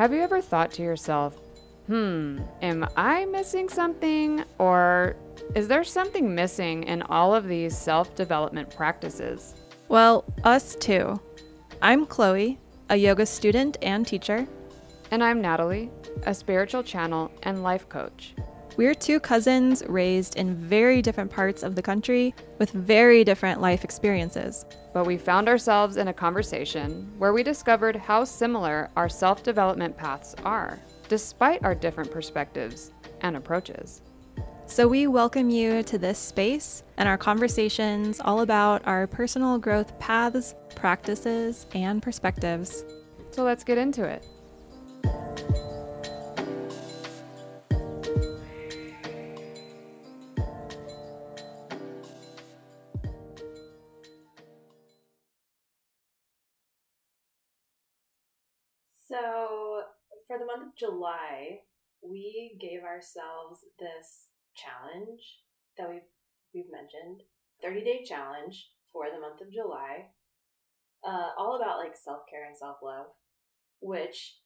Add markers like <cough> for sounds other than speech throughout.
Have you ever thought to yourself, hmm, am I missing something? Or is there something missing in all of these self development practices? Well, us too. I'm Chloe, a yoga student and teacher. And I'm Natalie, a spiritual channel and life coach. We're two cousins raised in very different parts of the country with very different life experiences. But we found ourselves in a conversation where we discovered how similar our self development paths are, despite our different perspectives and approaches. So, we welcome you to this space and our conversations all about our personal growth paths, practices, and perspectives. So, let's get into it. So, for the month of July, we gave ourselves this challenge that we've we've mentioned 30 day challenge for the month of July, uh, all about like self care and self love, which,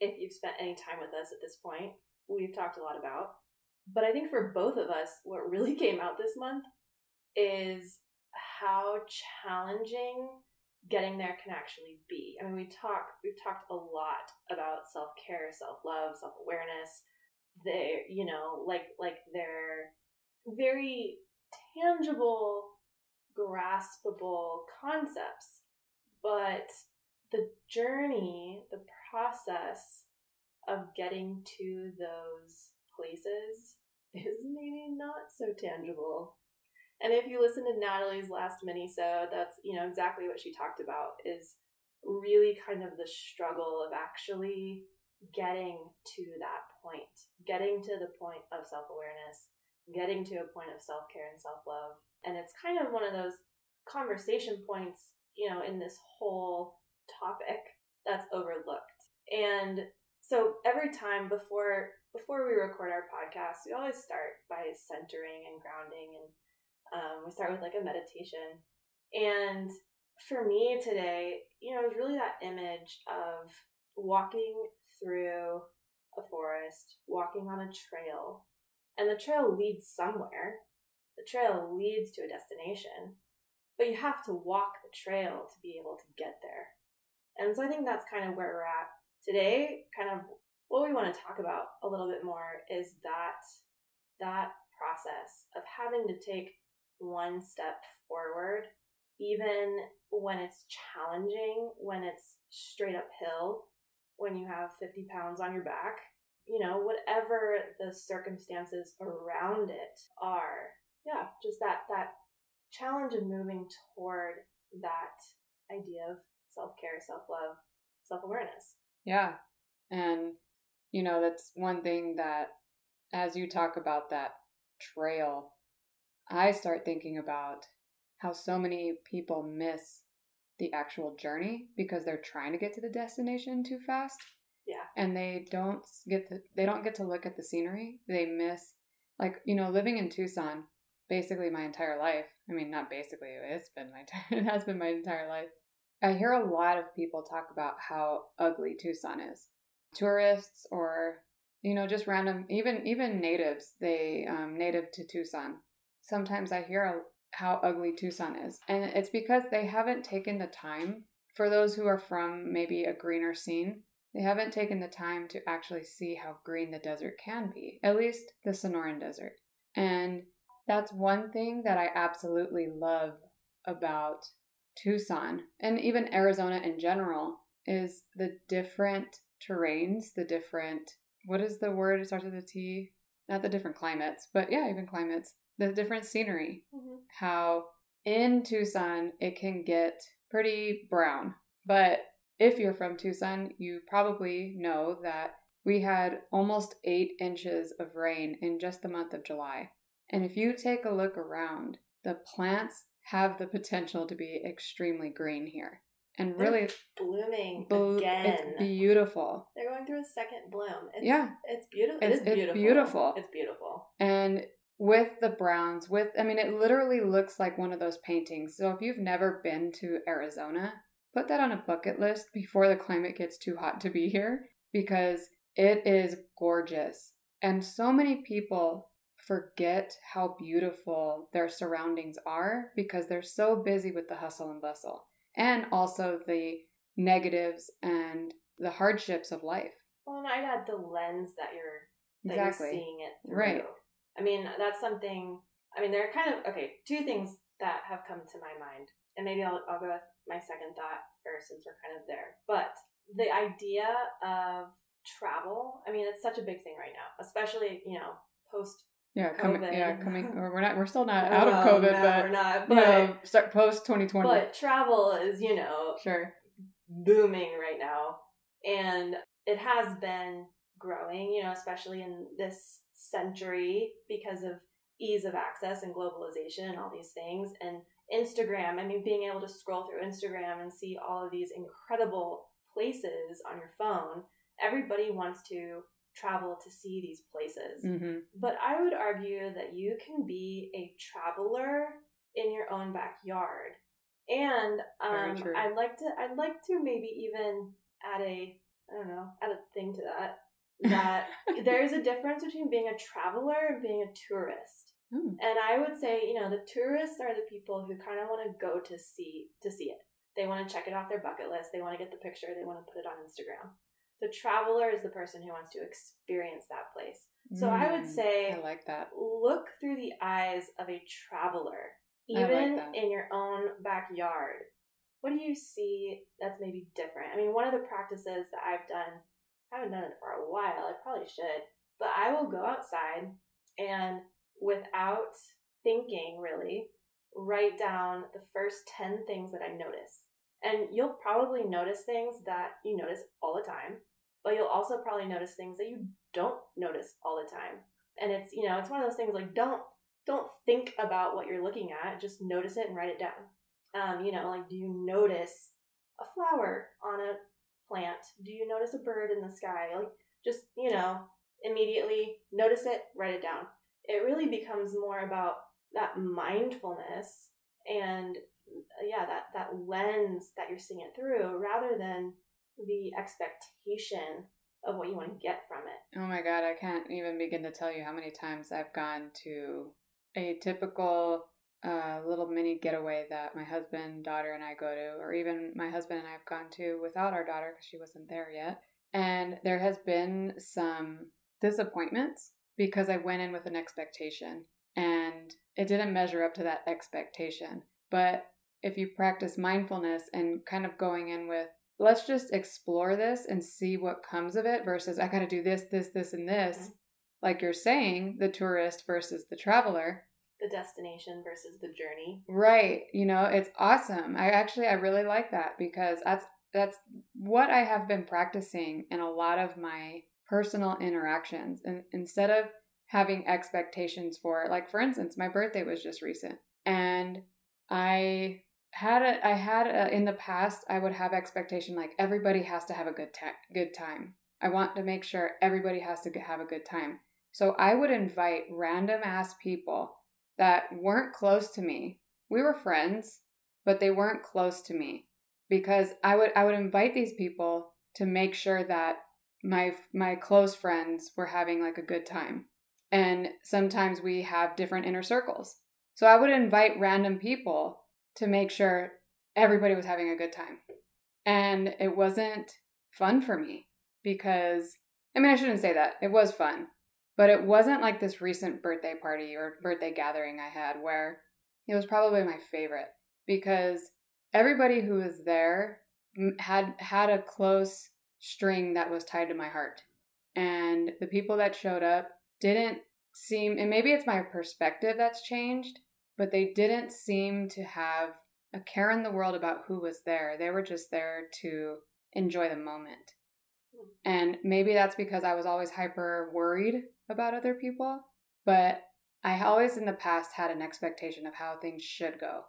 if you've spent any time with us at this point, we've talked a lot about. But I think for both of us, what really <laughs> came out this month is how challenging getting there can actually be. I mean, we talk we've talked a lot about self care, self love, self awareness. They, you know, like like they're very tangible, graspable concepts, but the journey, the process of getting to those places is maybe not so tangible and if you listen to Natalie's last mini so that's you know exactly what she talked about is really kind of the struggle of actually getting to that point, getting to the point of self-awareness, getting to a point of self-care and self-love. And it's kind of one of those conversation points, you know, in this whole topic that's overlooked. And so every time before before we record our podcast, we always start by centering and grounding and um, we start with like a meditation. And for me today, you know, it was really that image of walking through a forest, walking on a trail, and the trail leads somewhere. The trail leads to a destination, but you have to walk the trail to be able to get there. And so I think that's kind of where we're at today. Kind of what we want to talk about a little bit more is that that process of having to take one step forward, even when it's challenging, when it's straight uphill, when you have 50 pounds on your back, you know, whatever the circumstances around it are. Yeah, just that that challenge of moving toward that idea of self-care, self-love, self-awareness. Yeah. And you know, that's one thing that as you talk about that trail I start thinking about how so many people miss the actual journey because they're trying to get to the destination too fast. Yeah. And they don't get to they don't get to look at the scenery. They miss like, you know, living in Tucson basically my entire life. I mean, not basically, it's been my <laughs> it has been my entire life. I hear a lot of people talk about how ugly Tucson is. Tourists or you know, just random even even natives, they um native to Tucson sometimes I hear how ugly Tucson is. And it's because they haven't taken the time, for those who are from maybe a greener scene, they haven't taken the time to actually see how green the desert can be, at least the Sonoran Desert. And that's one thing that I absolutely love about Tucson and even Arizona in general is the different terrains, the different, what is the word? It starts with a T. Not the different climates, but yeah, even climates the different scenery. Mm-hmm. How in Tucson it can get pretty brown. But if you're from Tucson, you probably know that we had almost eight inches of rain in just the month of July. And if you take a look around, the plants have the potential to be extremely green here. And really They're blooming again. It's beautiful. They're going through a second bloom. It's, yeah, it's beautiful. It's, it is beautiful. It's beautiful. It's beautiful. And with the browns with i mean it literally looks like one of those paintings so if you've never been to arizona put that on a bucket list before the climate gets too hot to be here because it is gorgeous. And so many people forget how beautiful their surroundings are because they're so busy with the hustle and bustle and also the negatives and the hardships of life. Well, and I'd add the lens that you're that Exactly. you're seeing it through. Right. I mean, that's something. I mean, there are kind of okay. Two things that have come to my mind, and maybe I'll I'll go with my second thought first, since we're kind of there. But the idea of travel. I mean, it's such a big thing right now, especially you know post. Yeah, coming. COVID. Yeah, <laughs> coming. Or we're not. We're still not out of COVID, no, but we're not. you know, start post twenty twenty. but travel is you know Sure. booming right now and it has been growing you know especially in this century because of ease of access and globalization and all these things and instagram i mean being able to scroll through instagram and see all of these incredible places on your phone everybody wants to travel to see these places Mm-hmm. but I would argue that you can be a traveler in your own backyard. And um. I'd like to I'd like to maybe even add a I don't know, add a thing to that. That <laughs> there's a difference between being a traveler and being a tourist. Mm. And I would say, you know, the tourists are the people who kind of want to go to see to see it. They want to check it off their bucket list. They want to get the picture. They want to put it on Instagram. The traveler is the person who wants to experience that place. So I would Mm, say I like that. look through the eyes of a traveler, I like even in your own backyard. What do you see that's maybe different? I mean, one of the practices that I've done, I haven't done it for a while, I probably should, but I will go outside and without thinking really, write down the first 10 things that I notice. And you'll probably notice things that you notice all the time, but you'll also probably notice things that you don't notice all the time. And it's, you know, it's one of those things like don't don't think about what you're looking at, just notice it and write it down. Um, you know, like do you notice a flower on a plant? Do you notice a bird in the sky? Like just, you know, immediately notice it, write it down. It really becomes more about that mindfulness and yeah, that that lens that you're seeing it through rather than the expectation of what you want to get from it. Oh my god, I can't even begin to tell you how many times I've gone to a typical uh, little mini getaway that my husband, daughter, and I go to, or even my husband and I have gone to without our daughter because she wasn't there yet. And there has been some disappointments because I went in with an expectation and it didn't measure up to that expectation. But if you practice mindfulness and kind of going in with, let's just explore this and see what comes of it versus I got to do this, this, this, and this. Mhm. Like you're saying, the tourist versus the traveler. The destination versus the journey. Right. You know, it's awesome. I actually I really like that because that's that's what I have been practicing in a lot of my personal interactions. And instead of having expectations for like for instance, my birthday was just recent and I had a I had a, in the past I would have expectation like everybody has to have a good good time. I want to make sure everybody has to have a good time. So I would invite random ass people that weren't close to me. We were friends, but they weren't close to me because I would I would invite these people to make sure that my my close friends were having like a good time. And sometimes we have different inner circles. So I would invite random people to make sure everybody was having a good time. And it wasn't fun for me because I mean I shouldn't say that. It was fun. But it wasn't like this recent birthday party or birthday gathering I had where it was probably my favorite because everybody who was there had had a close string that was tied to my heart. And the people that showed up didn't seem and maybe it's my perspective that's changed, but they didn't seem to have a care in the world about who was there. They were just there to enjoy the moment. Hmm. And maybe that's because I was always hyper worried about other people, but I always in the past had an expectation of how things should go.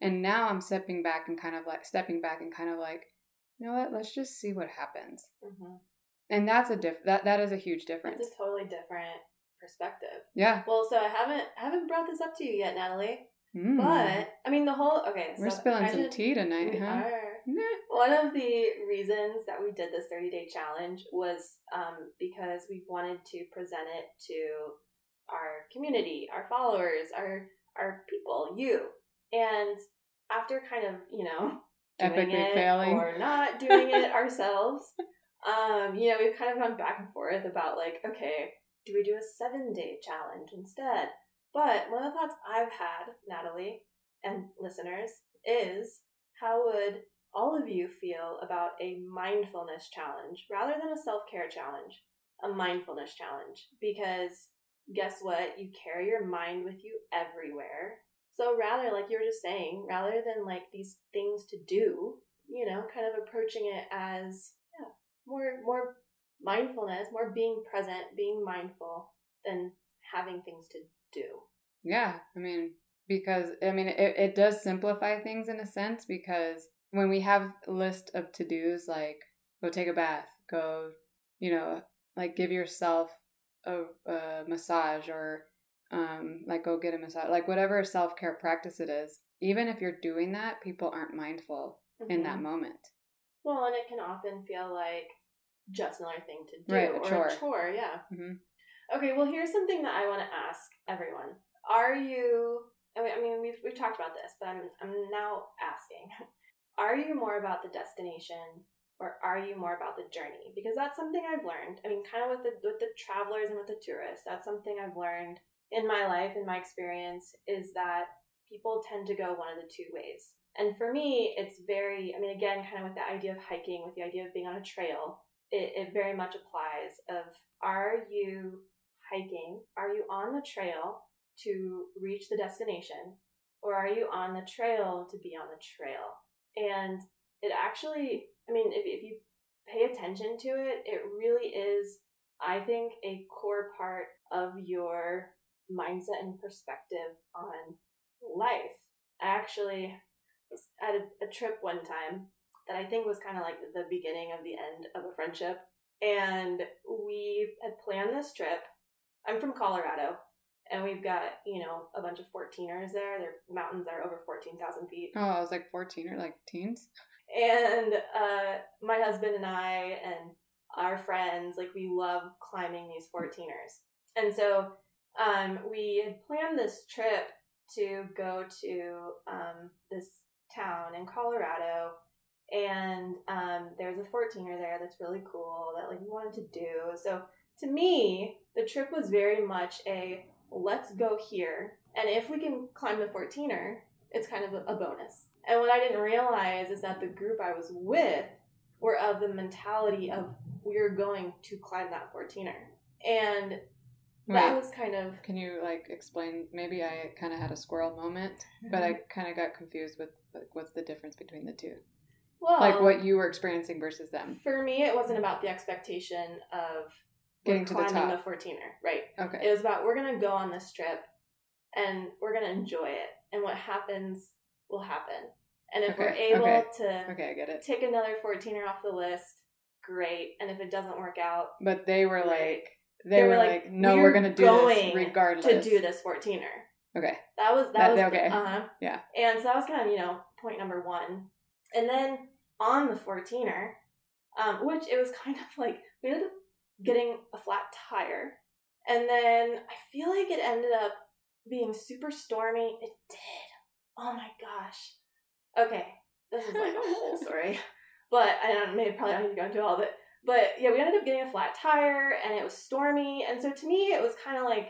And now I'm stepping back and kind of like stepping back and kind of like, you know what, let's just see what happens. Mm-hmm. And that's a diff that that is a huge difference. It's a totally different perspective. Yeah. Well, so I haven't haven't brought this up to you yet, Natalie. Mm. But I mean, the whole okay. we're so spilling I some should- tea tonight, We huh? are. <laughs> One of the reasons that we did this 30 day challenge was um, because we wanted to present it to our community, our followers, our our people, you. And after kind of, you know, <laughs> doing Epically it failing. or not <laughs> doing it ourselves, um, you know, we've kind of gone back and forth about like, okay, do we do a seven day challenge instead? But one of the thoughts I've had, Natalie, and listeners, is how would all of you feel about a mindfulness challenge rather than a self care challenge? A mindfulness challenge. Because guess what? You carry your mind with you everywhere. So rather, like you were just saying, rather than like these things to do, you know, kind of approaching it as yeah, more more mindfulness, more being present, being mindful than having things to do. Yeah, I mean, because I mean, it, it does simplify things in a sense because when we have a list of to dos like go take a bath, go, you know, like give yourself a, a massage or um, like go get a massage, like whatever self care practice it is, even if you're doing that, people aren't mindful in that Mhm. moment. Well, and it can often feel like just another thing to do Right, a or chore. a chore, yeah. Mhm. Okay, well, here's something that I want to ask everyone: Are you? I mean, I mean, we've we've talked about this, but I'm I'm now asking: <laughs> Are you more about the destination or are you more about the journey? Because that's something I've learned. I mean, kind of with the with the travelers and with the tourists, that's something I've learned in my life, in my experience, is that people tend to go one of the two ways. And for me, it's very, I mean, again, kind of with the idea of hiking, with the idea of being on a trail, it, it very much applies of are you hiking? Are you on the trail to reach the destination? Or are you on the trail to be on the trail? And it actually, I mean, if, if you pay attention to it, it really is, I think, a core part of your mindset and perspective on life. I actually was at a, a trip one time that I think was kind of like the beginning of the end of a friendship. And we had planned this trip. I'm from Colorado, and we've got, you know, a bunch of 14ers there. They're mountains are over 14,000 feet. Oh, I was like 14 or like teens. And uh, my husband and I and our friends, like, we love climbing these 14ers. And so um, we had planned this trip to go to um, this town in Colorado. And um, there's a 14er there that's really cool that like we wanted to do. So to me, the trip was very much a let's go here. And if we can climb the 14er, it's kind of a, bonus. And what I didn't realize is that the group I was with were of the mentality of we're going to climb that 14er. And that Wait. was kind of Can you like explain? Maybe I kind of had a squirrel moment, <laughs> but I kind of got confused with like, what's the difference between the two, well, like what you were experiencing versus them. for me it wasn't about the expectation of Getting we're to the top. the 14er, right? Okay. It was about we're gonna go on this trip and we're gonna enjoy it, and what happens will happen. And if we're able okay. to Okay, I get it. take another 14er off the list, great. And if it doesn't work out, But they were like, they, were like, no, we're, "We're gonna do this regardless. to do this 14er. Okay. That was that, That- was okay. Uh huh. Yeah. And so that was kind of you know point number one, and then on the 14er, um, which it was kind of like we ended up getting a flat tire, and then I feel like it ended up being super stormy. It did. Oh my gosh. Okay, this is like a whole <laughs> story, but I don't maybe probably don't need to go into all of it. But yeah, we ended up getting a flat tire, and it was stormy, and so to me it was kind of like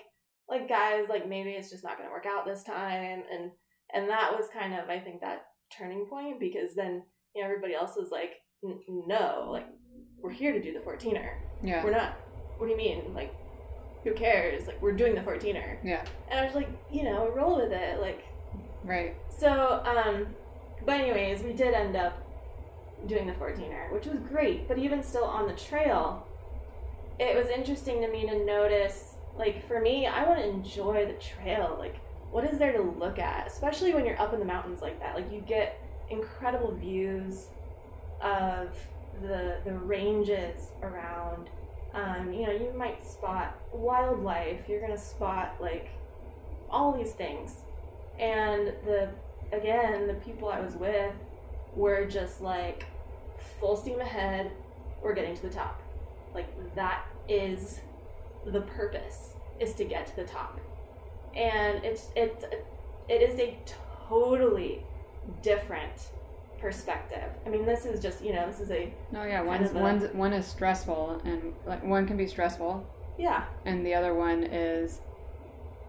like guys like maybe it's just not going to work out this time and and that was kind of i think that turning point because then you know everybody else was like "N- no like we're here to do the 14er Yeah. we're not what do you mean like who cares like we're doing the 14er Yeah. and i was like you know roll with it like Right. so um but anyways we did end up doing the 14er which was great but even still on the trail it was interesting to me to notice like for me i want to enjoy the trail like what is there to look at especially when you're up in the mountains like that like you get incredible views of the the ranges around um, you know you might spot wildlife you're gonna spot like all these things and the again the people i was with we're just like full steam ahead, we're getting to the top. Like that is the purpose is to get to the top. And it's it's it is a totally different perspective. I mean, this is just, you know, this is a No, yeah, Kind one's a- one's one is stressful and like one can be stressful yeah, and the other one is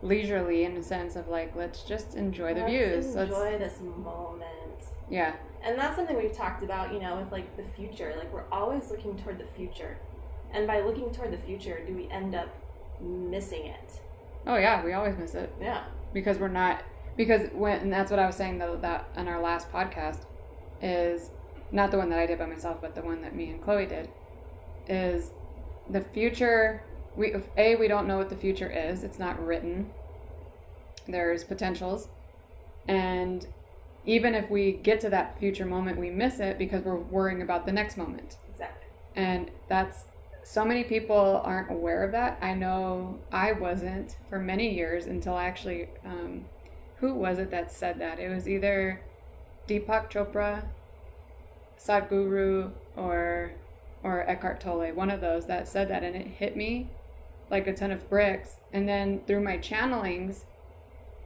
leisurely in the sense of like let's just enjoy the let's views. Enjoy this moment. yeah. And that's something we've talked about, you know, with like the future. Like we're always looking toward the future. And by looking toward the future, do we end up missing it? Oh yeah, we always miss it. Yeah. because we're not because when and that's what I was saying though that on our last podcast is not the one that I did by myself but the one that me and Chloe did is the future we a we don't know what the future is it's not written there's potentials and even if we get to that future moment we miss it because we're worrying about the next moment Exactly. and that's so many people aren't aware of that. I know I wasn't for many years until I actually, um, who was it that said that? It was either Deepak Chopra, Sadhguru, or or Eckhart Tolle, one of those that said that, and it hit me like a ton of bricks. And then through my channelings,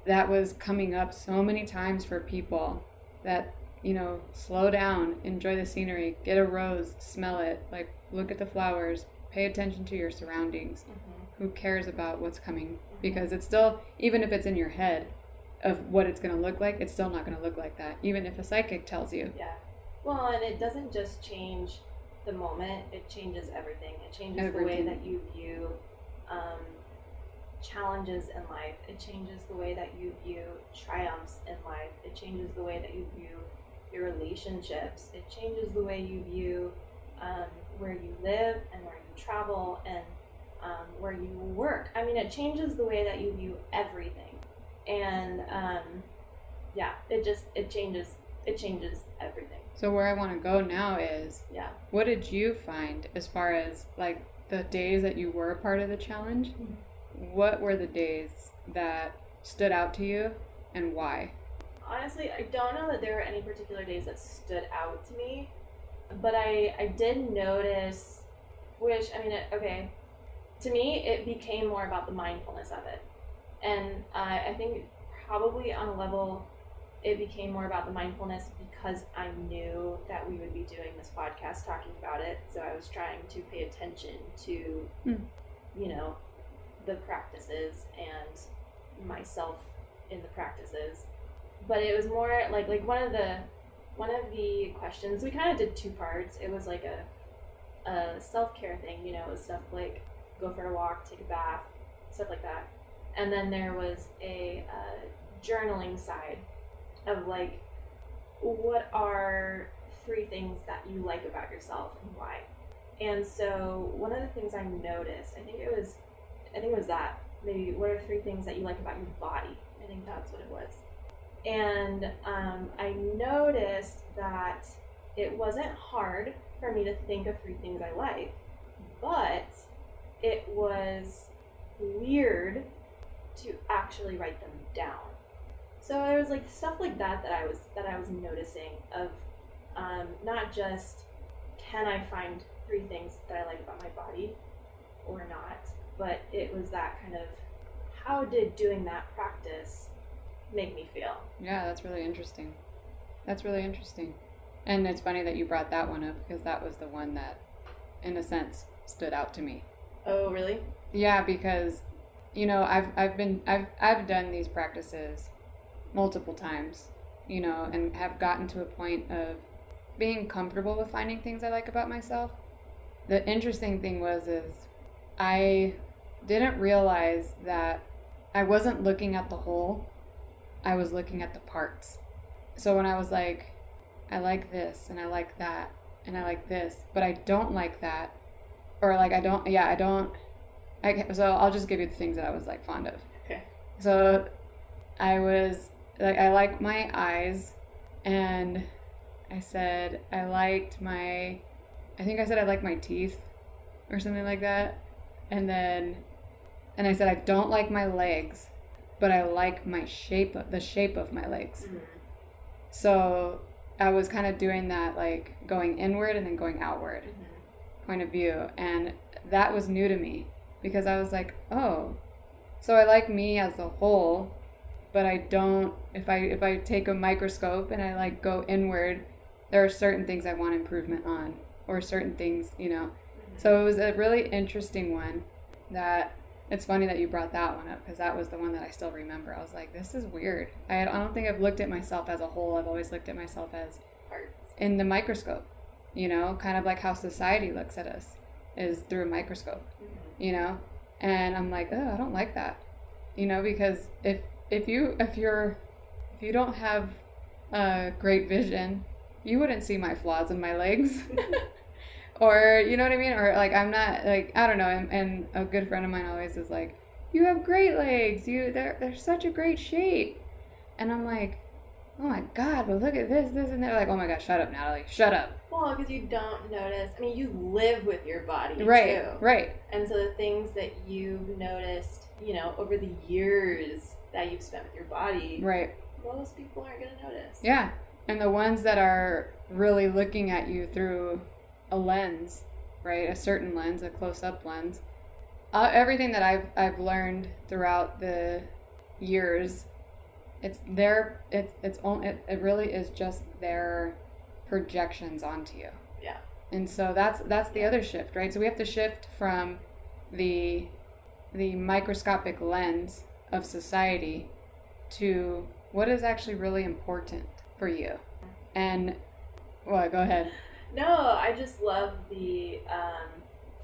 that was coming up so many times for people that you know, slow down, enjoy the scenery, get a rose, smell it, like look at the flowers, pay attention to your surroundings. Mm-hmm. Who cares about what's coming? Because it's still, even if it's in your head of what it's going to look like, it's still not going to look like that, even if a psychic tells you. Yeah. Well, and it doesn't just change the moment, it changes everything. It changes the way that you view um, challenges in life, it changes the way that you view triumphs in life, it changes the way that you view your relationships, it changes the way you view um, where you live and where you travel and um, where you work. I mean, it changes the way that you view everything. And um, yeah, it just, it changes, it changes everything. So, where I want to go now is Yeah. what did you find as far as like the days that you were a part of the challenge? What were the days that stood out to you and why? Honestly, I don't know that there were any particular days that stood out to me, but I I did notice, which I mean, it, okay, to me it became more about the mindfulness of it, and uh, I think probably on a level, it became more about the mindfulness because I knew that we would be doing this podcast talking about it, so I was trying to pay attention to, Hmm. you know, the practices and myself in the practices. But it was more like like one of the one of the questions we kind of did two parts. It was like a a self-care thing you know it was stuff like go for a walk take a bath stuff like that and then there was a uh, journaling side of like what are three things that you like about yourself and why? And so one of the things i noticed i think it was i think it was that maybe what are three things that you like about your body? I think that's what it was. And um, I noticed that it wasn't hard for me to think of three things I like, but it was weird to actually write them down. So it was like stuff like that that I was that I was noticing of um, not just can I find three things that I like about my body or not, but it was that kind of how did doing that practice make me feel? Yeah, that's really interesting. That's really interesting. And it's funny that you brought that one up because that was the one that, in a sense, stood out to me. Oh, really? Yeah, because you know, I've I've been I've I've done these practices multiple times, you know, and have gotten to a point of being comfortable with finding things I like about myself. The interesting thing was is I didn't realize that I wasn't looking at the whole. I was looking at the parts. So when I was like I like this and I like that and I like this, but I don't like that or like I don't yeah, I don't I, so I'll just give you the things that I was like fond of. Okay. So I was like I like my eyes and I said I liked my I think I said I like my teeth or something like that. And then and I said I don't like my legs, but I like my shape the shape of my legs. Mm-hmm. So I was kind of doing that like going inward and then going outward Mm-hmm. point of view. And that was new to me because I was like, oh, so I like me as a whole, but I don't if I if I take a microscope and I like go inward, there are certain things I want improvement on or certain things, you know. Mm-hmm. So it was a really interesting one that it's funny that you brought that one up because that was the one that I still remember. I was like, this is weird. I, I don't think I've looked at myself as a whole. I've always looked at myself as Parts. in the microscope, you know, kind of like how society looks at us is through a microscope, you know? And I'm like, oh, I don't like that. You know, because if if you if you're if you don't have a great vision, you wouldn't see my flaws in my legs. <laughs> <laughs> or you know what I mean? Or like I'm not like I don't know. And, and a good friend of mine always is like, "You have great legs. You they're they're such a great shape." And I'm like, "Oh my god!" But look at this, this, and they're like, "Oh my god, shut up, Natalie, shut up." Well, because you don't notice. I mean, you live with your body Right, too, right, and so the things that you've noticed, you know, over the years that you've spent with your body, right. most people aren't going to notice. Yeah, and the ones that are really looking at you through a lens, right? A certain lens, a close-up lens. Uh, everything that I've I've learned throughout the years, it's their it's it's on it, it really is just their projections onto you. Yeah. And so that's that's the other shift, right? So we have to shift from the the microscopic lens of society to what is actually really important for you. And well, go ahead. No, I just love the um,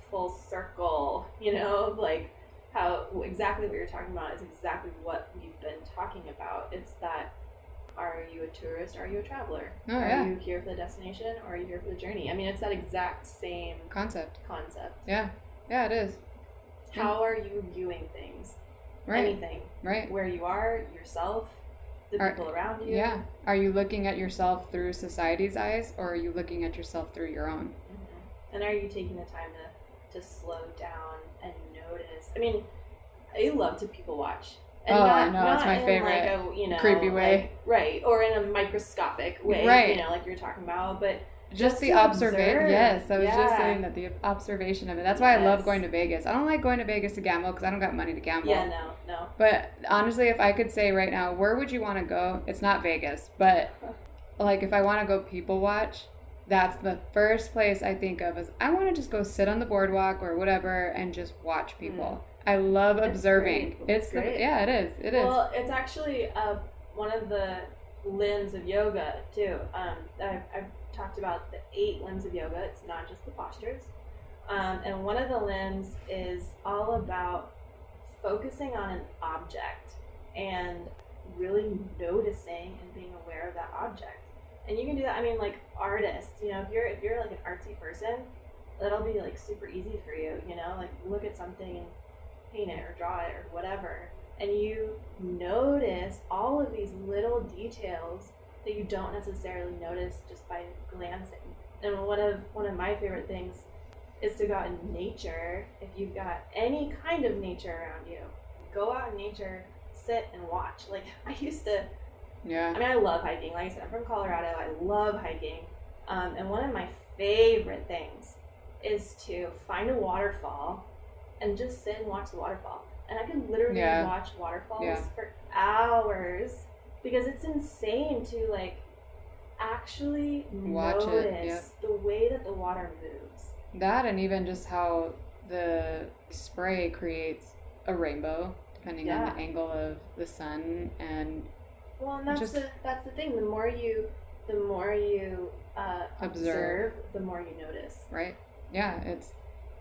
full circle, you know, like how exactly what you're talking about is exactly what we've been talking about. It's that are you a tourist? Are you a traveler? Oh, are yeah. you here for the destination or are you here for the journey? I mean, it's that exact same Concept. concept. Yeah. Yeah, it is. How are you viewing things? Right. Anything. Right. Where you are, yourself, the Are- people around you. Yeah. Are you looking at yourself through society's eyes or are you looking at yourself through your own? Mhm. And are you taking the time to, to slow down? I mean, I love to people watch. Oh, I know, that's my in favorite Like a, you know, creepy way. like- right? Or in a microscopic way, Right. You know, like you're talking about. But Just, Just the observation. Yes, I was just saying that the observation of it. That's why I love going to Vegas. I don't like going to Vegas to gamble because I don't got money to gamble. yeah, no, no. But honestly, if I could say right now, where would you want to go? It's not Vegas, but like if I want to go people watch, that's the first place I think of is I want to just go sit on the boardwalk or whatever and just watch people. I love Mm. It's observing. great. It's the yeah, it is. It is. well, it's actually uh, one of the limbs of yoga too. Um, I've, I've talked about the eight limbs of yoga. It's not just the postures. Um, and one of the limbs is all about focusing on an object and really noticing and being aware of that object. And you can do that. I mean, like artists. You know, if you're if you're like an artsy person, that'll be like super easy for you. You know, like look at something and paint it or draw it or whatever and you notice all of these little details that you don't necessarily notice just by glancing. And one of one of my favorite things is to go out in nature. If you've got any kind of nature around you, go out in nature, sit and watch. Like <laughs> I used to yeah. I mean, I love hiking. Like I said, I'm from Colorado. I love hiking. Um, and one of my favorite things is to find a waterfall and just sit and watch the waterfall. And I can literally Yeah. watch waterfalls Yeah. for hours because it's insane to like actually Watch it, notice the way that the water moves. That and even just how the spray creates a rainbow depending on the angle of the sun and Well, and that's Just- the that's the thing. The more you the more you uh, Observe. observe, the more you notice. right yeah it's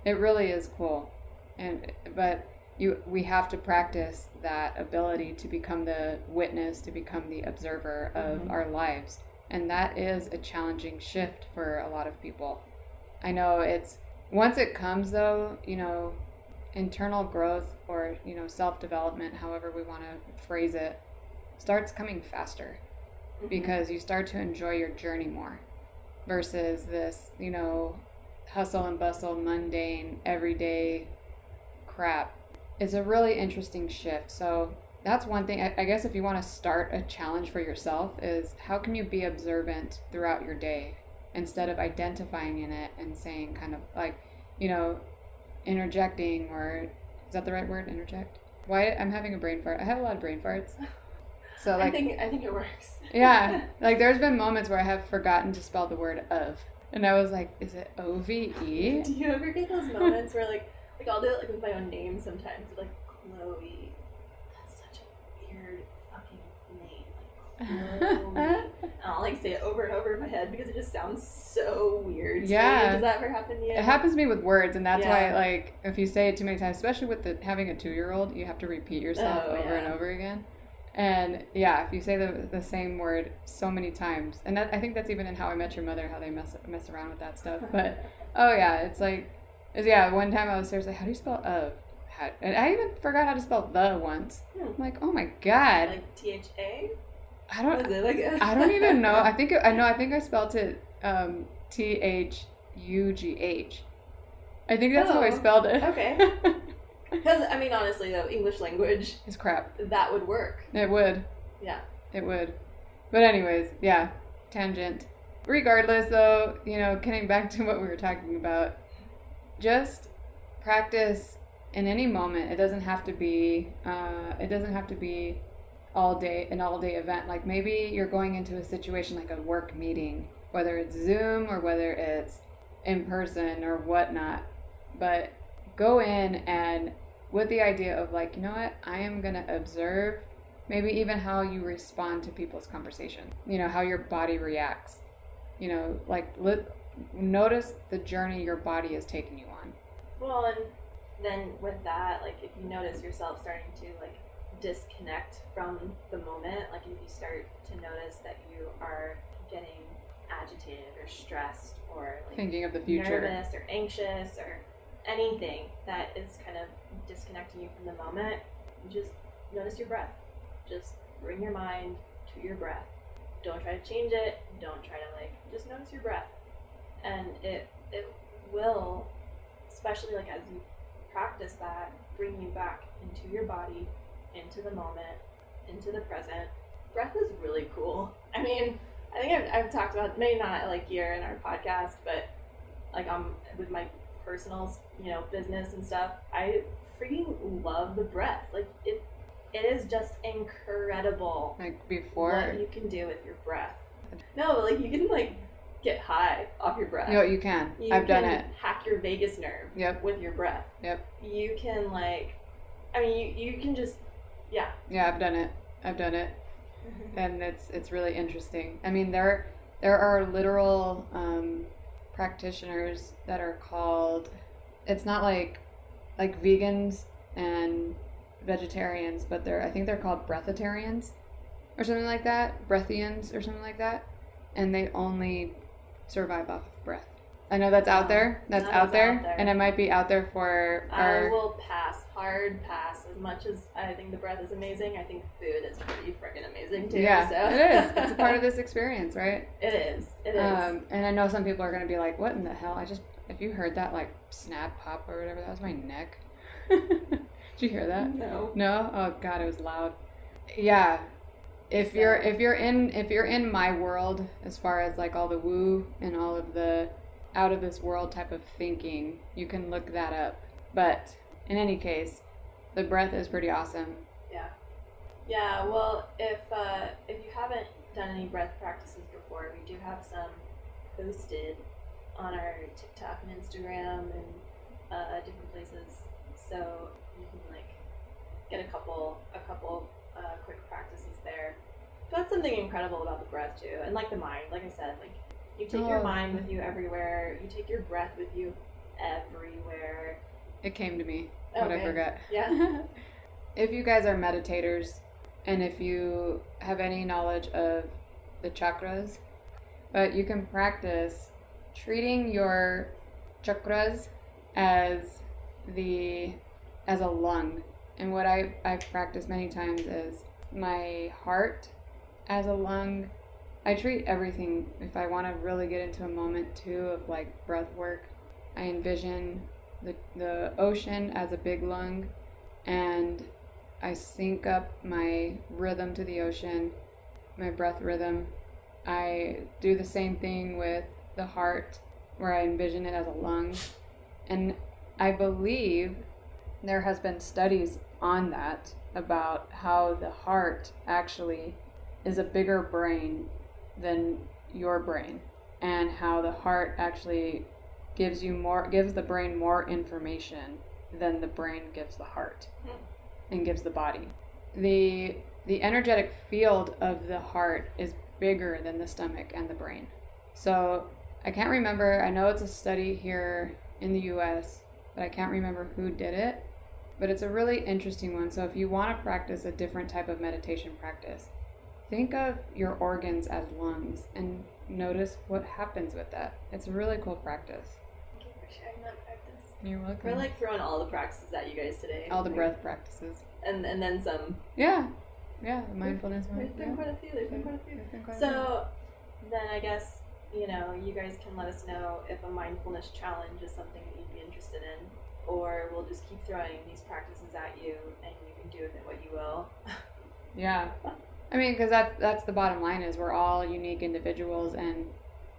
it really is cool and but you we have to practice that ability to become the witness to become the observer of Mhm. our lives and that is a challenging shift for a lot of people i know it's once it comes though you know internal growth or you know self-development however we want to phrase it starts coming faster Mhm. because you start to enjoy your journey more versus this, you know, hustle and bustle, mundane, everyday crap. It's a really interesting shift. So that's one thing. I, I guess if you want to start a challenge for yourself, is how can you be observant throughout your day instead of identifying in it and saying kind of like, you know, interjecting or is that the right word? Interject. Why I'm having a brain fart. I have a lot of brain farts. <laughs> So like I think I think it works. <laughs> yeah, like there's been moments where I have forgotten to spell the word of, and I was like, is it O V E? Do you ever get those moments where like like I'll do it like with my own name sometimes, like Chloe. That's such a weird fucking name. Like Chloe. <laughs> and I'll like say it over and over in my head because it just sounds so weird. to me. Yeah. Does that ever happen to you? It happens to me with words, and that's Yeah. why, like, if you say it too many times, especially with the having a two-year-old, you have to repeat yourself Oh, over and over again. And yeah, if you say the the same word so many times, and that, I think that's even in How I Met Your Mother, how they mess mess around with that stuff. <laughs> But oh yeah, it's like, it's, yeah. One time I was seriously, like, how do you spell of? How, and I even forgot how to spell the once. Hmm. I'm like, oh my god, like T H A. I don't, like I don't even know. I <laughs> think it, I know. I think I spelled it um, T H U G H. I think that's how I Oh, spelled it. okay. <laughs> Because I mean, honestly, though, English language is crap. that would work. It would. Yeah. It would. But anyways, yeah. Tangent. Regardless, though, you know, getting back to <laughs> what we were talking about, just practice in any moment. It doesn't have to be. Uh, it doesn't have to be all day an all day event. Like maybe you're going into a situation like a work meeting, whether it's Zoom or whether it's in person or whatnot. But go in and with the idea of like, you know what, I am gonna observe maybe even how you respond to people's conversation. You know how your body reacts. You know, like li- notice the journey your body is taking you on. Well, and then with that, like if you notice yourself starting to like disconnect from the moment, like if you start to notice that you are getting agitated or stressed or like Thinking of the future. nervous or anxious or anything that is kind of disconnecting you from the moment, just notice your breath. Just bring your mind to your breath. Don't try to change it. Don't try to like just notice your breath. And it it will, especially like as you practice that, bring you back into your body, into the moment, into the present. Breath is really cool. <laughs> I mean, I think I've, I've talked about maybe not like here in our podcast, but like um with my personal you know business and stuff, I freaking love the breath. Like it, it is just incredible Like before. what you can do with your breath. No, but like you can like get high off your breath. Know, you can. You I've done it. Hack your vagus nerve Yep. with your breath. Yep. You can like, I mean, you, you can just yeah. Yeah, I've done it. I've done it. <laughs> and it's it's really interesting. I mean, there there are literal um, practitioners that are called. It's not like like vegans and vegetarians, but they're I think they're called breathitarians or something like that, breathians or something like that, and they only survive off of breath. I know that's out there. That's That out there, out there. and it might be out there for Our... I will pass, hard pass. As much as I think the breath is amazing, I think food is pretty freaking amazing too. yeah, so. it is. It's a part of <laughs> this experience, right? It is. It is. Um, and I know some people are going to be like, what in the hell? I just, if you heard that like snap pop or whatever, that was my neck. <laughs> Did you hear that? no. No? Oh god, it was loud. Yeah. If you're if you're in if you're in my world as far as like all the woo and all of the out of this world type of thinking, you can look that up. But in any case, the breath is pretty awesome. Yeah. Yeah, well, if uh, if you haven't done any breath practices before, we do have some posted on our TikTok and Instagram and uh, different places. So you can like get a couple a couple uh, quick practices there. But that's something incredible about the breath too, and like the mind. Like I said, like you take your mind with you everywhere. You take your breath with you everywhere. It came to me, but I Okay. forgot. Yeah. <laughs> <laughs> if you guys are meditators and if you have any knowledge of the chakras, but you can practice treating your chakras as the as a lung. And what I I've practiced many times is my heart as a lung. I treat everything if I want to really get into a moment too of like breath work. I envision the the ocean as a big lung and I sync up my rhythm to the ocean, my breath rhythm. I do the same thing with the heart, where I envision it as a lung. And I believe there has been studies on that about how the heart actually is a bigger brain than your brain and how the heart actually gives you more gives the brain more information than the brain gives the heart hmm. and gives the body. The the energetic field of the heart is bigger than the stomach and the brain. So i can't remember i know it's a study here in the us but i can't remember who did it. But it's a really interesting one. So if you want to practice a different type of meditation practice think of your organs as lungs and notice what happens with that. It's a really cool practice. Thank you for sharing that practice. You're welcome. We're like throwing all the practices at you guys today. all the Like, breath practices. And and then some. Yeah, yeah, the mindfulness one. There's been yeah. quite a few. There's been quite a few. Quite a few. So then I guess, you know, you guys can let us know if a mindfulness challenge is something that you'd be interested in. Or we'll just keep throwing these practices at you and you can do with it what you will. Yeah, <laughs> I mean, because that's that's the bottom line is we're all unique individuals, and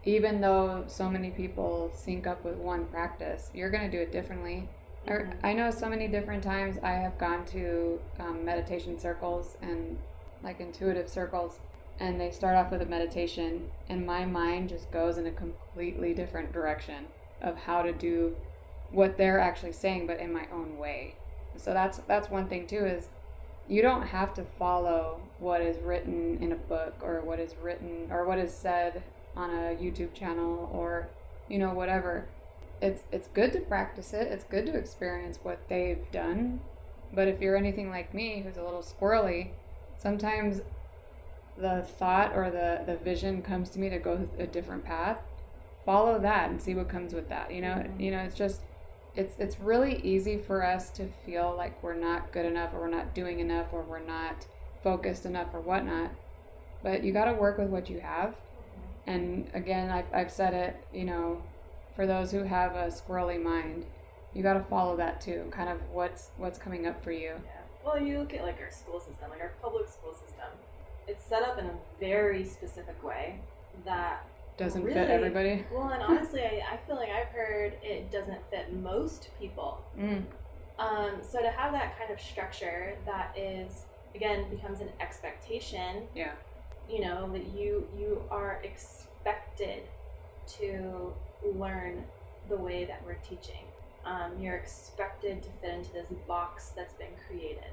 even though so many people sync up with one practice, you're gonna do it differently. I- Mhm. I know so many different times I have gone to um, meditation circles and like intuitive circles, and they start off with a meditation, and my mind just goes in a completely different direction of how to do what they're actually saying, but in my own way. So that's that's one thing too is you don't have to follow what is written in a book or what is written or what is said on a YouTube channel or you know whatever. It's it's good to practice it. It's good to experience what they've done. But if you're anything like me who's a little squirrely, sometimes the thought or the the vision comes to me to go a different path. Follow that and see what comes with that. You know, Mhm. you know, it's just it's it's really easy for us to feel like we're not good enough or we're not doing enough or we're not focused enough or whatnot but you got to work with what you have and again I've, I've said it you know for those who have a squirrely mind you got to follow that too kind of what's what's coming up for you Yeah. Well, you look at like our school system, like our public school system. It's set up in a very specific way that doesn't Really? fit everybody well, and honestly, I, I feel like I've heard it doesn't fit most people. mm, Um, so to have that kind of structure that is again becomes an expectation, yeah you know, that you you are expected to learn the way that we're teaching. Um, you're expected to fit into this box that's been created.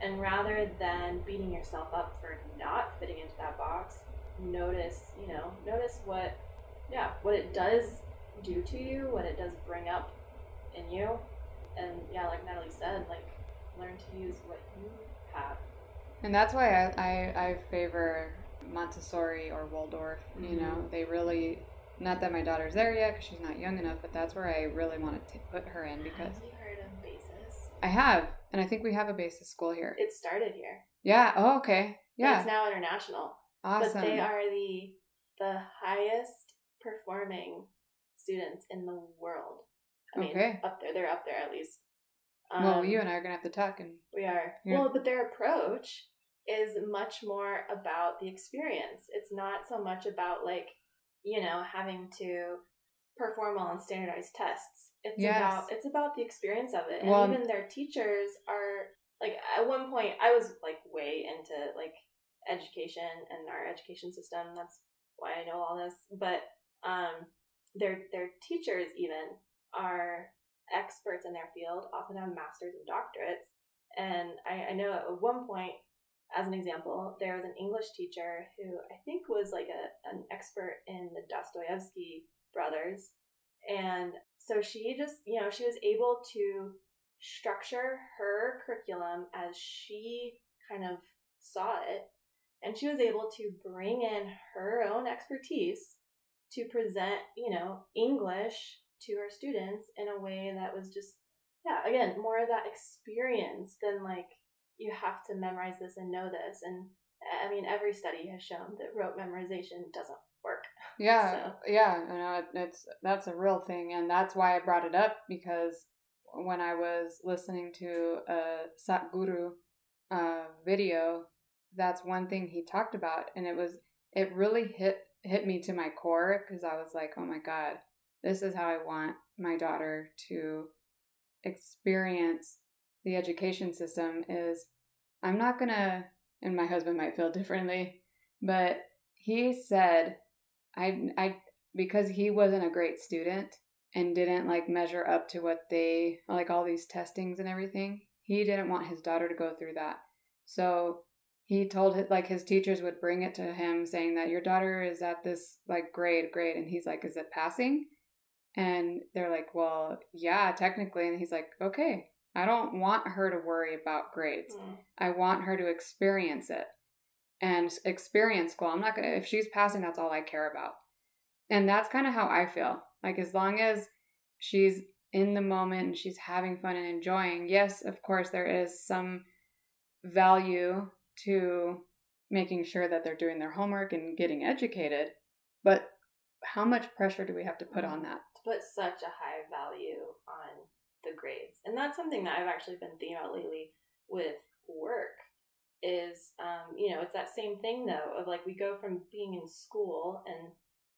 And rather than beating yourself up for not fitting into that box, notice, you know, notice what, yeah, what it does do to you, what it does bring up in you. And yeah, like Natalie said, like, learn to use what you have. and that's why I, I, I favor montessori or waldorf you mm-hmm. know they really not that my daughter's there yet because she's not young enough but that's where i really want to put her in because Have you heard of Basis? i have and i think we have a basis school here It started here. yeah oh okay but yeah It's now international. Awesome But they are the the highest performing students in the world. I mean, Okay. up there. They're up there at least. well Um, you and i are gonna have to talk and we are. Yeah. Well, but their approach is much more about the experience. It's not so much about like, you know, having to perform well on standardized tests. It's Yes. about it's about the experience of it. And Well, even their teachers are like at one point I was like way into like education and our education system. That's why I know all this. But um their their teachers even are experts in their field, often have masters and doctorates. And I, I know at one point, as an example, there was an English teacher who I think was like a, an expert in the Dostoevsky brothers. And so she just, you know, she was able to structure her curriculum as she kind of saw it. And she was able to bring in her own expertise to present, you know, English to her students in a way that was just, yeah, again, more of that experience than like you have to memorize this and know this. And I mean, every study has shown that rote memorization doesn't work. Yeah, yeah, you know, it, it's that's a real thing, and that's why I brought it up because when I was listening to a Sadhguru uh, video, that's one thing he talked about, and it was it really hit hit me to my core because I was like, oh my god, this is how I want my daughter to experience the education system. Is I'm not gonna, and my husband might feel differently, but he said, I I because he wasn't a great student and didn't like measure up to what they like all these testings and everything. He didn't want his daughter to go through that. So he told it like his teachers would bring it to him saying that your daughter is at this like grade, grade, and he's like, Is it passing? And they're like, Well, yeah, technically. And he's like, Okay, I don't want her to worry about grades. Mm. I want her to experience it and experience school. I'm not gonna if she's passing, that's all I care about. And that's kind of how I feel. Like as long as she's in the moment and she's having fun and enjoying, yes, of course there is some value to making sure that they're doing their homework and getting educated. But how much pressure do we have to put on that? to put such a high value on the grades. And that's something that I've actually been thinking about lately with work is um, you know, it's that same thing though of like we go from being in school and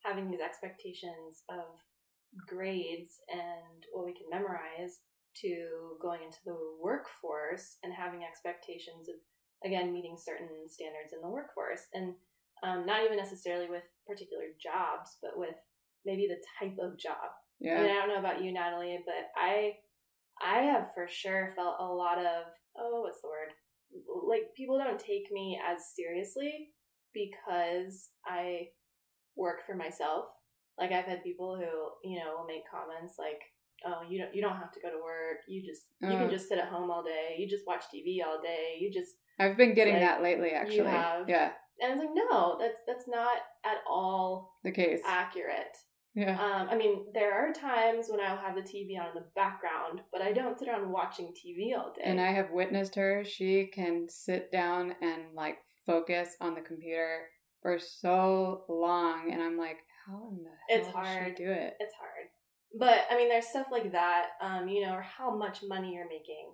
having these expectations of grades and what we can memorize to going into the workforce and having expectations of again meeting certain standards in the workforce and um, not even necessarily with particular jobs but with maybe the type of job Yeah. I mean, I don't know about you, Natalie, but I I have for sure felt a lot of oh, what's the word? Like people don't take me as seriously because I work for myself. Like I've had people who, you know, will make comments like, "Oh, you don't you don't have to go to work. You just you Oh. can just sit at home all day. You just watch TV all day. You just I've been getting Like, that lately actually. have. Yeah. and it's like no, that's that's not at all The case. accurate. yeah. Um, I mean, there are times when I'll have the TV on in the background, but I don't sit around watching TV all day. And I have witnessed her. She can sit down and like focus on the computer for so long, and I'm like, how in the hell It's hard. she do it? it's hard. But I mean, there's stuff like that, um, you know, or how much money you're making,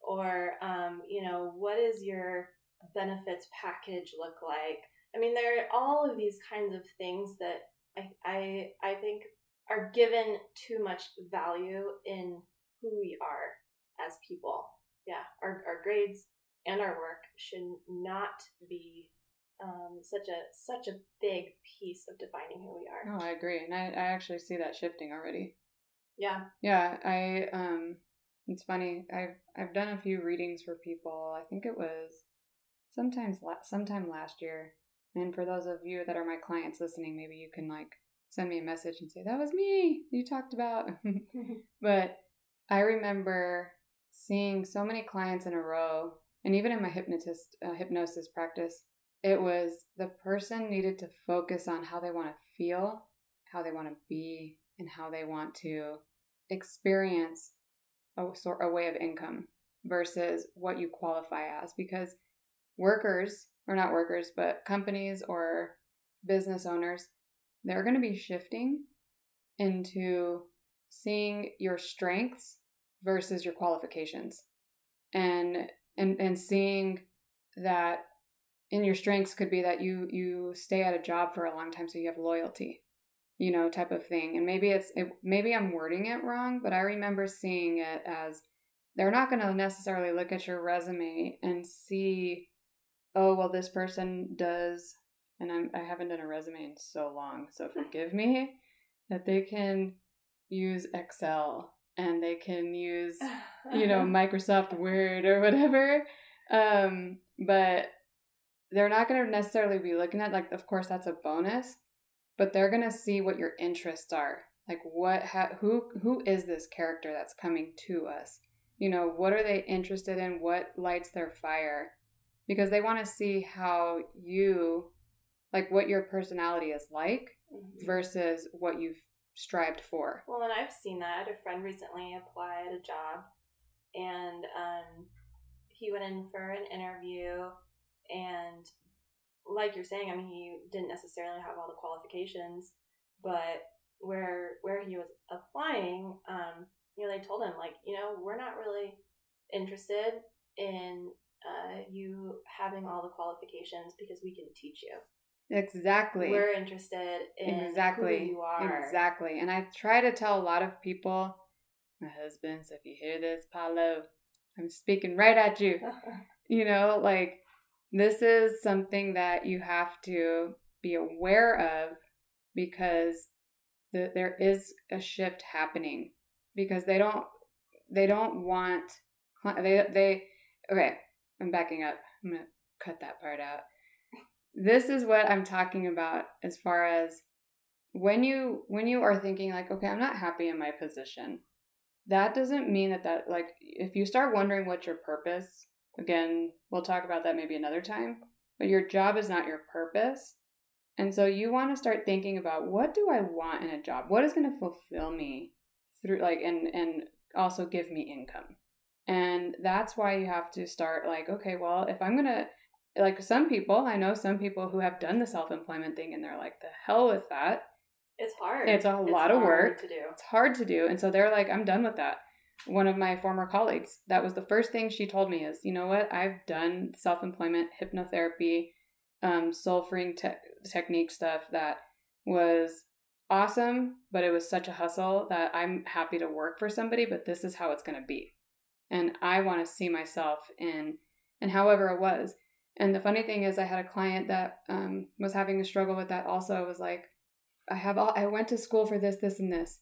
or um, you know, what is your benefits package look like? I mean, there are all of these kinds of things that I I I think are given too much value in who we are as people. Yeah, our our grades and our work should not be um, such a such a big piece of defining who we are. No, I agree, and I, I actually see that shifting already. Yeah. Yeah, I um, it's funny. I've I've done a few readings for people. I think it was sometimes la- sometime last year. And for those of you that are my clients listening, maybe you can like send me a message and say that was me. You talked about. <laughs> <laughs> but I remember seeing so many clients in a row, and even in my hypnotist uh, hypnosis practice, it was the person needed to focus on how they want to feel, how they want to be, and how they want to experience a sort a way of income versus what you qualify as because workers or not workers but companies or business owners they're going to be shifting into seeing your strengths versus your qualifications. And and and seeing that in your strengths could be that you you stay at a job for a long time so you have loyalty you know type of thing. And maybe it's it, maybe i'm wording it wrong but i remember seeing it as they're not going to necessarily look at your resume and see oh well this person does and I'm, i haven't done a resume in so long so forgive me that they can use excel and they can use <sighs> you know microsoft word or whatever um but they're not going to necessarily be looking at like of course that's a bonus but they're going to see what your interests are. Like what ha- who who is this character that's coming to us? You know what are they interested in? What lights their fire? Because they want to see how you like what your personality is like Mhm. versus what you've strived for. Well, and I've seen that. I had a friend recently apply at a job, and um, he went in for an interview, and like you're saying, I mean, he didn't necessarily have all the qualifications, but where where he was applying, um, you know, they told him like, you know, we're not really interested in uh, you having all the qualifications because we can teach you. Exactly. We're interested in exactly who you are. Exactly. And I try to tell a lot of people, my husband, so if you hear this, Paolo, I'm speaking right at you. <laughs> you know, like this is something that you have to be aware of because the, there is a shift happening because they don't they don't want they they okay i'm backing up. I'm gonna cut that part out. This is what i'm talking about as far as when you when you are thinking like okay i'm not happy in my position that doesn't mean that that like if you start wondering what your purpose again we'll talk about that maybe another time but your job is not your purpose. And so you want to start thinking about what do i want in a job? What is going to fulfill me through like and and also give me income? And that's why you have to start like okay well if i'm going to like some people i know some people who have done the self-employment thing and they're like the hell with that. It's hard. it's a lot of hard work. to do. it's hard to do. And so they're like i'm done with that one of my former colleagues. That was the first thing she told me is you know what? I've done self-employment hypnotherapy um, soul freeing te- technique stuff that was awesome but it was such a hustle that i'm happy to work for somebody but this is how it's going to be. And i want to see myself in and however it was. And the funny thing is i had a client that um, was having a struggle with that also. I was like i have all i went to school for this this and this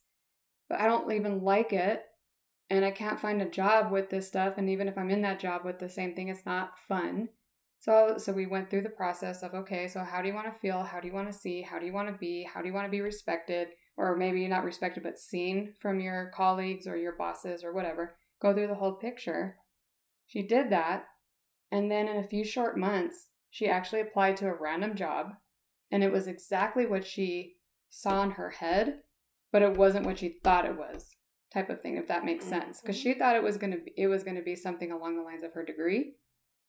but i don't even like it and I can't find a job with this stuff. And even if I'm in that job with the same thing, it's not fun. So, so we went through the process of okay, so how do you want to feel? How do you want to see? How do you want to be? How do you want to be respected? Or maybe not respected, but seen from your colleagues or your bosses or whatever. Go through the whole picture. She did that. And then in a few short months, she actually applied to a random job. And it was exactly what she saw in her head, but it wasn't what she thought it was type of thing if that makes sense because she thought it was going to be it was going to be something along the lines of her degree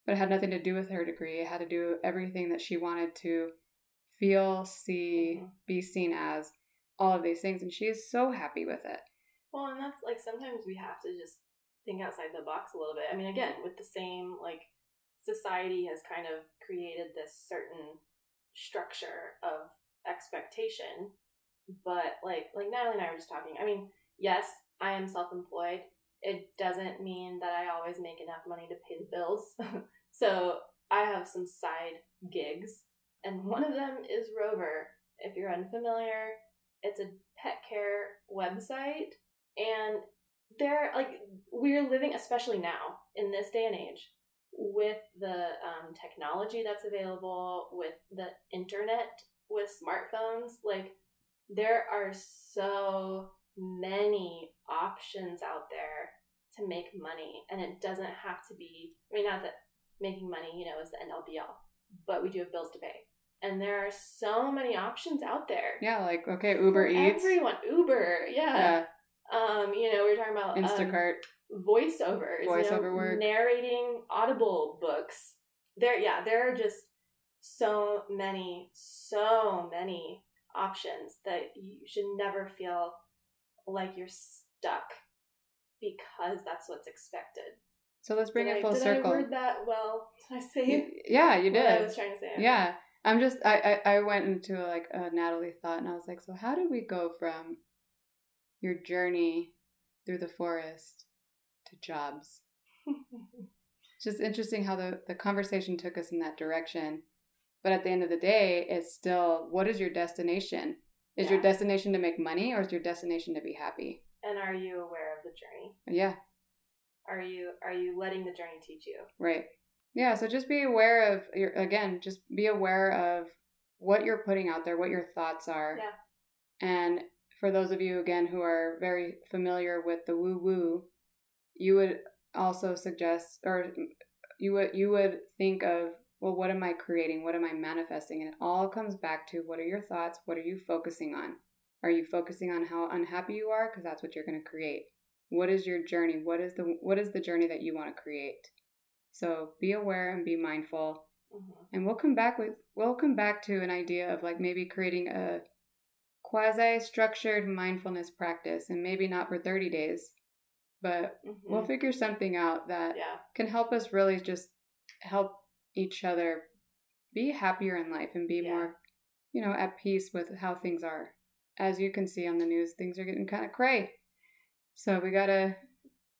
but it had nothing to do with her degree it had to do everything that she wanted to feel see Mhm. be seen as all of these things and she is so happy with it Well, and that's like sometimes we have to just think outside the box a little bit. I mean, again, with the same like society has kind of created this certain structure of expectation, but like like Natalie and I were just talking. I mean, yes, I am self-employed. It doesn't mean that I always make enough money to pay the bills. <laughs> so I have some side gigs, and one of them is Rover. If you're unfamiliar, it's a pet care website and they're like we're living especially now in this day and age with the um, technology that's available with the internet with smartphones like there are so many options out there to make money. And it doesn't have to be i mean not that making money you know is the end all be all but we do have bills to pay. And there are so many options out there. Yeah like okay uber eats. everyone uber yeah. Yeah. Um, you know, we are talking about um, instacart. voiceovers, you know, Voiceover work. narrating Audible books. There, yeah, there are just so many, so many options that you should never feel like you're stuck because that's what's expected. so let's bring did it I, full did circle. I word that well? Did I say yeah you did I was trying to say? yeah. I'm just I, I i went into like a natalie thought and i was like so how did we go from your journey through the forest to jobs? It's <laughs> just interesting how the the conversation took us in that direction. But at the end of the day it's still what is your destination is your destination to make money or is your destination to be happy and are you aware of the journey? yeah Are you are you letting the journey teach you? Right. Yeah, so just be aware of your again, just be aware of what you're putting out there, what your thoughts are. Yeah. And for those of you again who are very familiar with the woo woo, you would also suggest or you would you would think of well what am I creating? What am I manifesting? And it all comes back to what are your thoughts? What are you focusing on? Are you focusing on how unhappy you are because that's what you're going to create? What is your journey? What is the what is the journey that you want to create? So be aware and be mindful. hmm And we'll come back with we'll come back to an idea of like maybe creating a quasi structured mindfulness practice and maybe not for 30 days, but we'll figure something out that yeah. can help us really just help each other be happier in life and be Yeah. more, you know, at peace with how things are. As you can see on the news, things are getting kind of cray. So we gotta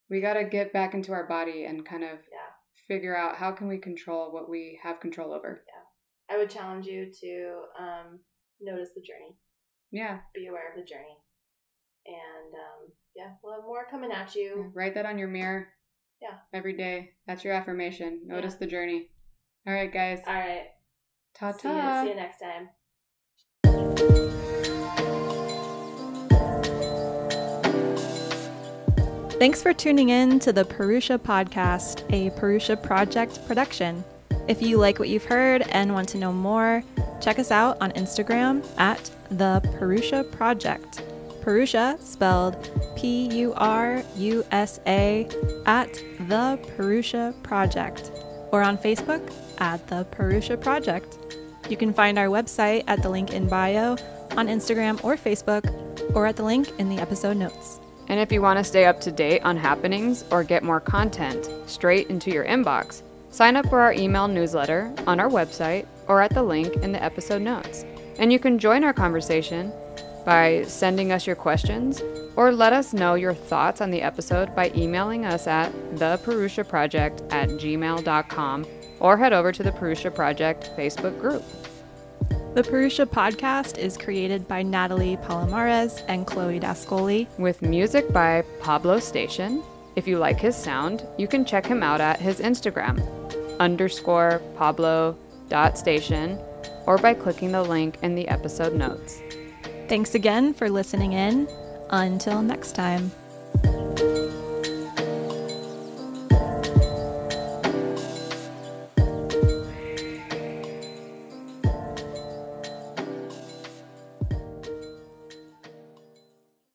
we gotta get back into our body and kind of Yeah. figure out how can we control what we have control over. Yeah, I would challenge you to um, notice the journey, Yeah. be aware of the journey, and um, yeah, we'll have more coming at you. Write that on your mirror. Yeah. Every day. That's your affirmation. Notice Yeah. the journey. All right, guys. All right, Ta see you, ta. see you next time. Thanks for tuning in to the Purusa Podcast, a Purusa Project production. If you like what you've heard and want to know more, check us out on Instagram at the Purusa Project. Purusa spelled P U R U S A at the Purusa Project, or on Facebook at the Purusa Project. You can find our website at the link in bio, on Instagram or Facebook, or at the link in the episode notes. And if you want to stay up to date on happenings or get more content straight into your inbox, sign up for our email newsletter on our website or at the link in the episode notes. And you can join our conversation by sending us your questions or let us know your thoughts on the episode by emailing us at thepurusaproject at gmail.com or head over to the Purusa Project Facebook group. The Purusa podcast is created by Natalie Palomares and Chloe Dascoli. with music by Pablo Station. If you like his sound, you can check him out at his Instagram, underscore Pablo dot station, or by clicking the link in the episode notes. Thanks again for listening in. Until next time.